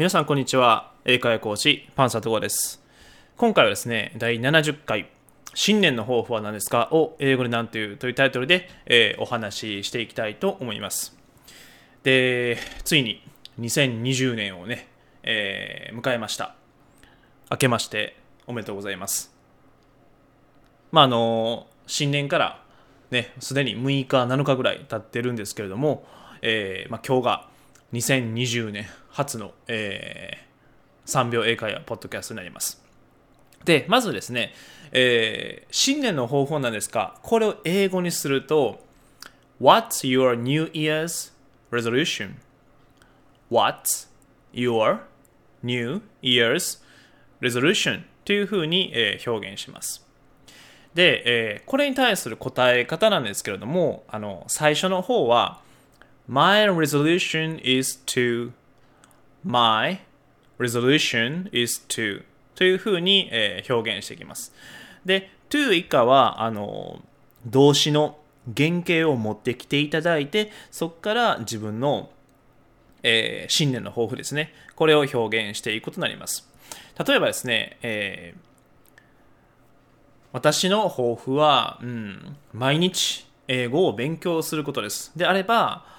皆さんこんにちは。英会話講師パンサトゴです。今回はですね第70回新年の抱負は何ですか？を英語で何という？というタイトルで、えー、お話ししていきたいと思います。でついに2020年をね、えー、迎えました。明けましておめでとうございます。まああの新年からねすでに6日7日ぐらい経ってるんですけれども、えーまあ、今日が2020年初の、えー、3秒英会話ポッドキャストになります。で、まずですね、えー、新年の方法なんですが、これを英語にすると、What's your New Year's resolution?What's your New Year's resolution? というふうに、えー、表現します。で、えー、これに対する答え方なんですけれども、あの最初の方は、My resolution is to my resolution is to というふうに、えー、表現していきます。で、to 以下は、あの、動詞の原型を持ってきていただいて、そこから自分の、えー、新年の抱負ですね。これを表現していくことになります。例えばですね、えー、私の抱負は、うん、毎日英語を勉強することです。であれば、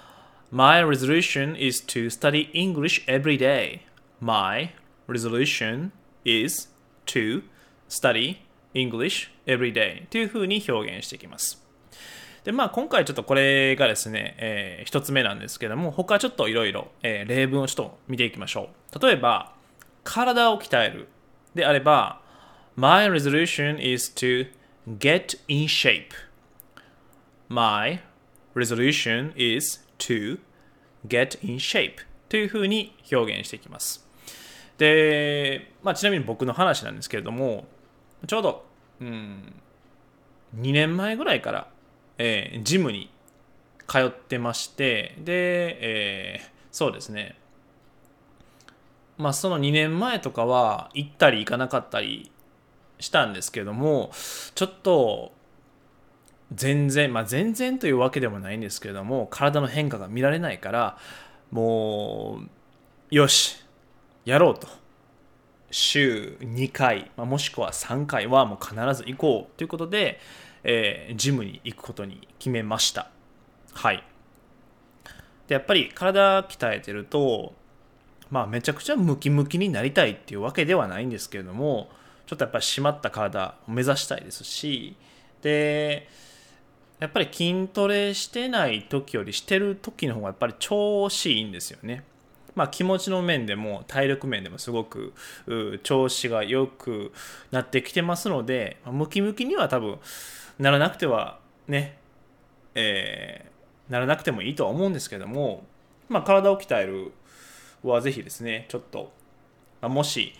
My resolution is to study English every day. My resolution is to study English every day というふうに表現していきます。で、まあ今回ちょっとこれがですね、えー、一つ目なんですけども、他ちょっといろいろ例文をちょっと見ていきましょう。例えば、体を鍛えるであれば、My resolution is to get in shape. My resolution is to get in shape というふうに表現していきます。で、まあ、ちなみに僕の話なんですけれども、ちょうど、うん、2年前ぐらいから、えー、ジムに通ってまして、で、えー、そうですね、まあ、その2年前とかは行ったり行かなかったりしたんですけども、ちょっと全然、まあ、全然というわけでもないんですけれども体の変化が見られないからもうよしやろうと。週2回、まあ、もしくは3回はもう必ず行こう。ということで、えー、ジムに行くことに決めました。はい。でやっぱり体鍛えてるとまあめちゃくちゃムキムキになりたいっていうわけではないんですけれどもちょっとやっぱり締まった体を目指したいですしでやっぱり筋トレしてない時よりしてる時の方がやっぱり調子いいんですよね。まあ、気持ちの面でも体力面でもすごく調子が良くなってきてますので、ムキムキには多分ならなくてはね、えー、ならなくてもいいとは思うんですけども、まあ、体を鍛えるはぜひですね、ちょっと、まあ、もし、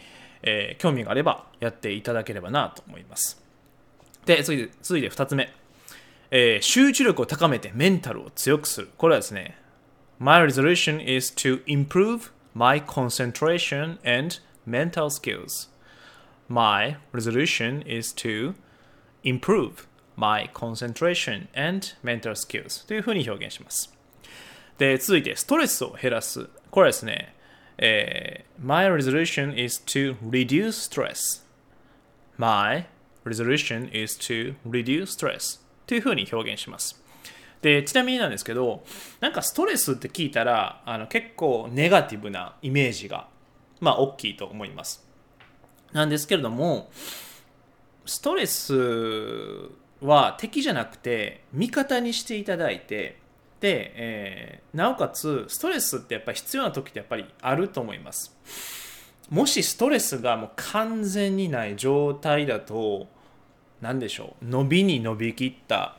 えー、興味があればやっていただければなと思います。で、次で、続いて2つ目。えー、集中力を高めてメンタルを強くする。これはですね、My resolution is to improve my concentration and mental skills. My resolution is to improve my concentration and mental skills というふうに表現します。で、続いて、ストレスを減らす。これはですね、えー、My resolution is to reduce stress. My resolution is to reduce stress. というふうに表現します。で、ちなみになんですけど、なんかストレスって聞いたら、あの結構ネガティブなイメージが、まあ大きいと思います。なんですけれども、ストレスは敵じゃなくて味方にしていただいて、で、えー、なおかつストレスってやっぱり必要な時ってやっぱりあると思います。もしストレスがもう完全にない状態だと、何でしょう？伸びに伸びきった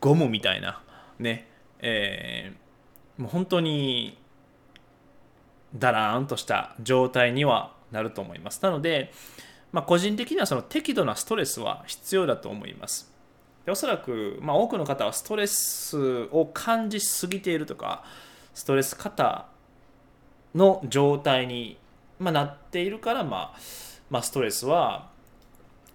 ゴムみたいな。ね。えー、もう本当にだらーんとした状態にはなると思います。なので、まあ、個人的にはその適度なストレスは必要だと思います。でおそらく、まあ、多くの方はストレスを感じすぎているとかストレス型の状態に、まあ、なっているから、まあ、まあ、ストレスは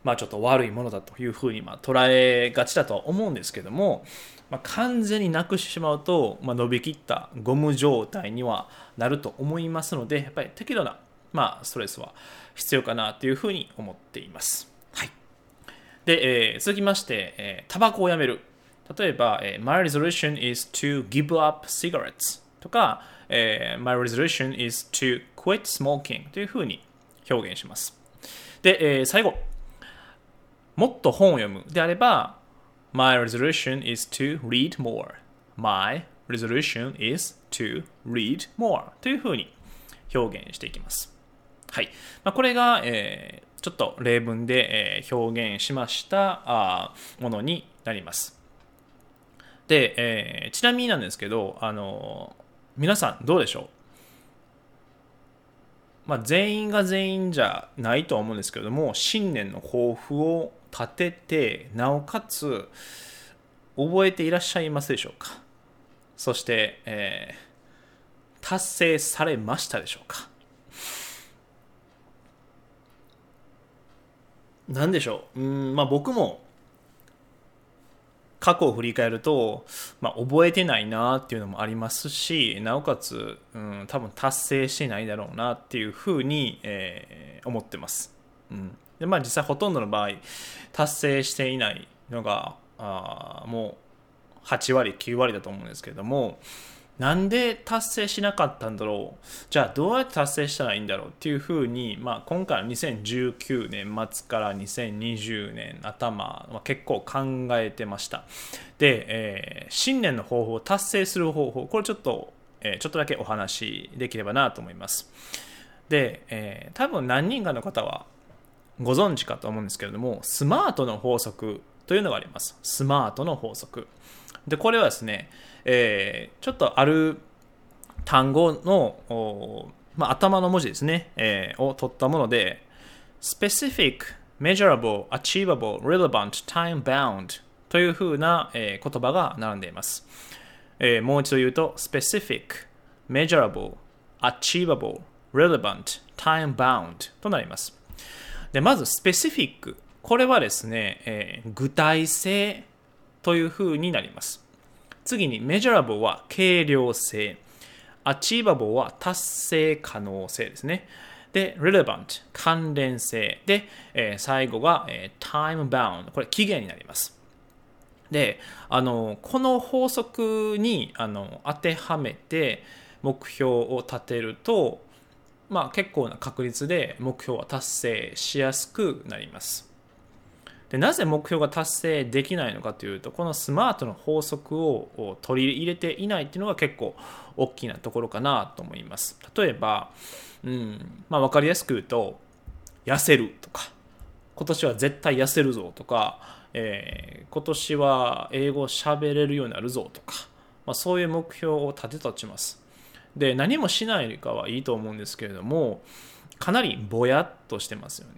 まあ、ちょっと悪いものだというふうにま捉えがちだとは思うんですけども、まあ、完全になくしてしまうと、まあ、伸びきったゴム状態にはなると思いますのでやっぱり適度な、まあ、ストレスは必要かなというふうに思っています。はい、で、えー、続きまして、えー、タバコをやめる。例えば、えー、My resolution is to give up cigarettes とか、えー、My resolution is to quit smoking というふうに表現します。で、えー、最後、もっと本を読むであれば、My resolution is to read more. My resolution is to read more というふうに表現していきます。はい。まあ、これが、えー、ちょっと例文で、えー、表現しましたあものになります。で、えー、ちなみになんですけど、あの皆さんどうでしょう？まあ、全員が全員じゃないとは思うんですけども新年の抱負を立ててなおかつ覚えていらっしゃいますでしょうか？そして、えー、達成されましたでしょうか？何でしょう？うんまあ僕も過去を振り返ると、まあ、覚えてないなっていうのもありますしなおかつ、うん、多分達成してないだろうなっていうふうに、えー、思ってます。うん。でまあ、実際ほとんどの場合達成していないのがあもう8割9割だと思うんですけれどもなんで達成しなかったんだろう？じゃあどうやって達成したらいいんだろうっていうふうに、まあ、今回の2019年末から2020年頭、まあ、結構考えてました。で、えー、新年の方法達成する方法これちょっと、えー、ちょっとだけお話できればなと思います。で、えー、多分何人かの方はご存知かと思うんですけれどもスマートの法則というのがあります。スマートの法則。でこれはですねえー、ちょっとある単語の、まあ、頭の文字ですね、えー、を取ったもので specific, measurable, achievable, relevant, time bound というふうな、えー、言葉が並んでいます、えー、もう一度言うと specific, measurable, achievable, relevant, time bound となります。でまず specific これはですね、えー、具体性というふうになります次に measurable は軽量性。achievable は達成可能性ですね。で、relevant 関連性。で、えー、最後が、えー、time bound これ期限になります。で、あの、この法則にあの当てはめて目標を立てると、まあ結構な確率で目標は達成しやすくなります。でなぜ目標が達成できないのかというとこのスマートの法則を取り入れていないっていうのが結構大きなところかなと思います例えば、うんまあ、分かりやすく言うと痩せるとか今年は絶対痩せるぞとか、えー、今年は英語を喋れるようになるぞとか、まあ、そういう目標を立てたとしますで何もしないかはいいと思うんですけれどもかなりぼやっとしてますよね。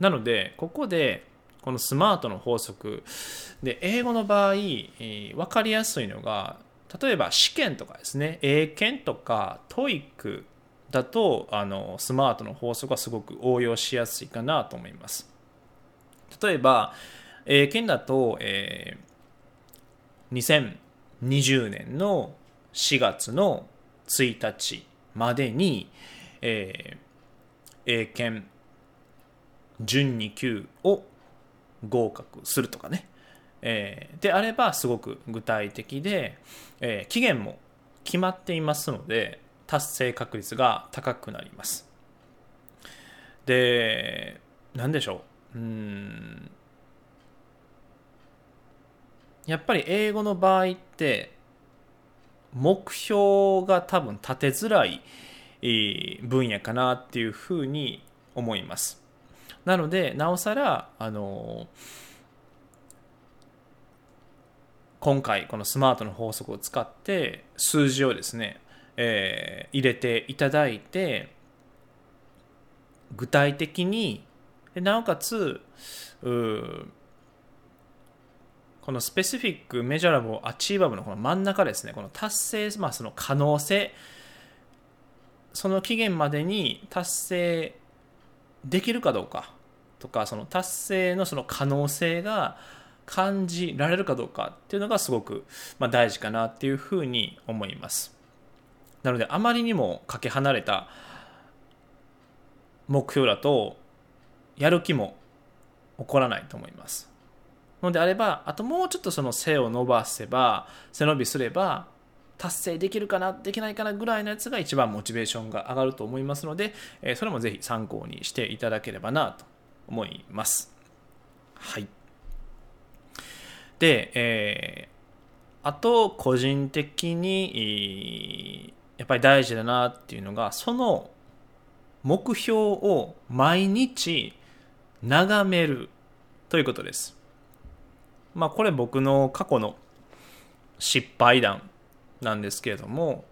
なのでここでこのスマートの法則で英語の場合、分かりやすいのが例えば試験とかですね。英検とか TOEIC だとあのスマートの法則はすごく応用しやすいかなと思います。例えば英検だと、えー、2020年の4月の1日までに、えー、英検準2級を合格するとかね、えー、であればすごく具体的で、えー、期限も決まっていますので達成確率が高くなります。で何でしょう。うん。やっぱり英語の場合って目標が多分立てづらい分野かなっていうふうに思います。なのでなおさらあの今回このスマートの法則を使って数字をですね、えー、入れていただいて具体的になおかつうこのスペシフィック、メジャラブ、アチーバブのこの真ん中ですね、この達成、まあ、その可能性、その期限までに達成できるかどうかとかその達成のその可能性が感じられるかどうかっていうのがすごく、ま、大事かなっていうふうに思います。なのであまりにもかけ離れた目標だとやる気も起こらないと思います。のであればあともうちょっとその背を伸ばせば背伸びすれば達成できるかなできないかなぐらいのやつが一番モチベーションが上がると思いますので、えそれもぜひ参考にしていただければなと思いますはいで、えー、あと個人的にやっぱり大事だなっていうのがその目標を毎日眺めるということです。まあこれ僕の過去の失敗談なんですけれども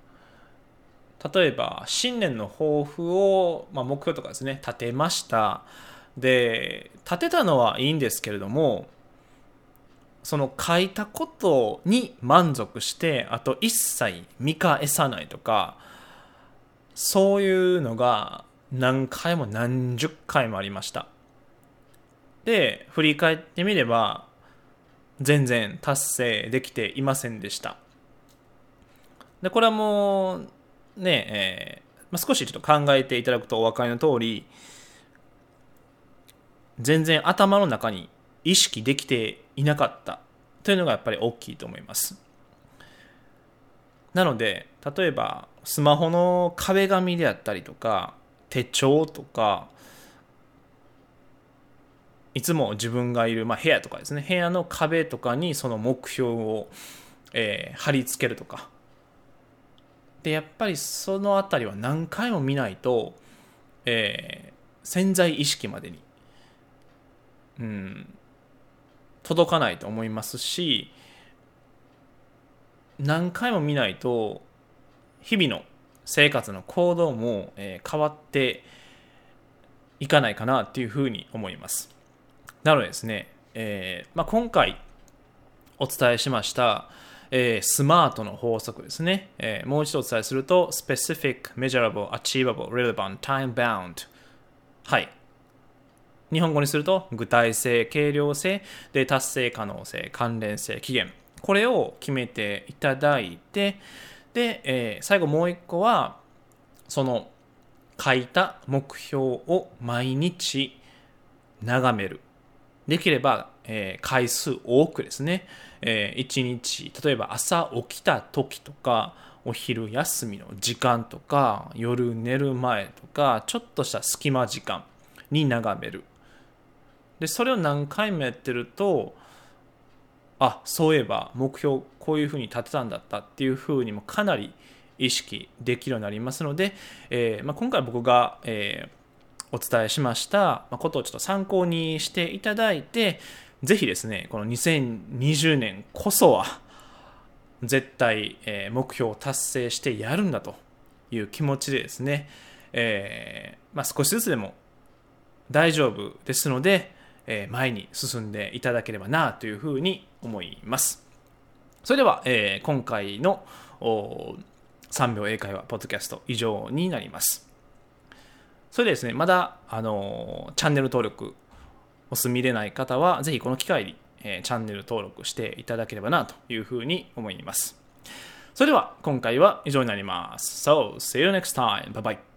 例えば新年の抱負を、まあ、目標とかですね立てました。で立てたのはいいんですけれどもその書いたことに満足してあと一切見返さないとかそういうのが何回も何十回もありました。で振り返ってみれば全然達成できていませんでした。でこれはもうねえーまあ、少しちょっと考えていただくとお分かりの通り全然頭の中に意識できていなかった。というのがやっぱり大きいと思います。なので例えばスマホの壁紙であったりとか手帳とかいつも自分がいる、まあ、部屋とかですね部屋の壁とかにその目標を、えー、貼り付けるとかでやっぱりその辺りは何回も見ないと、えー、潜在意識までに、うん、届かないと思いますし何回も見ないと日々の生活の行動も、えー、変わっていかないかなっていうふうに思います。なのでですね、えーまあ、今回お伝えしました、えー、スマートの法則ですね、えー、もう一度お伝えすると specific, measurable, achievable, relevant, time bound はい。日本語にすると具体性、軽量性で達成可能性、関連性、期限これを決めていただいてで、えー、最後もう一個はその書いた目標を毎日眺める。できれば、えー、回数多くですね、えー、1日例えば朝起きた時とかお昼休みの時間とか夜寝る前とかちょっとした隙間時間に眺める。でそれを何回もやってるとあそういえば目標こういうふうに立てたんだったっていうふうにもかなり意識できるようになりますので、えー、まあ、今回僕が、えー、お伝えしましたことをちょっと参考にしていただいてぜひですねこの2020年こそは絶対、目標を達成してやるんだという気持ちでですね、えまあ、少しずつでも大丈夫ですので、前に進んでいただければなというふうに思います。それでは、えー、今回の3秒英会話ポッドキャスト以上になります。それでですね、まだ、あのチャンネル登録お済みでない方は、ぜひこの機会に、えー、チャンネル登録していただければなというふうに思います。それでは今回は以上になります。So, see you next time. Bye bye.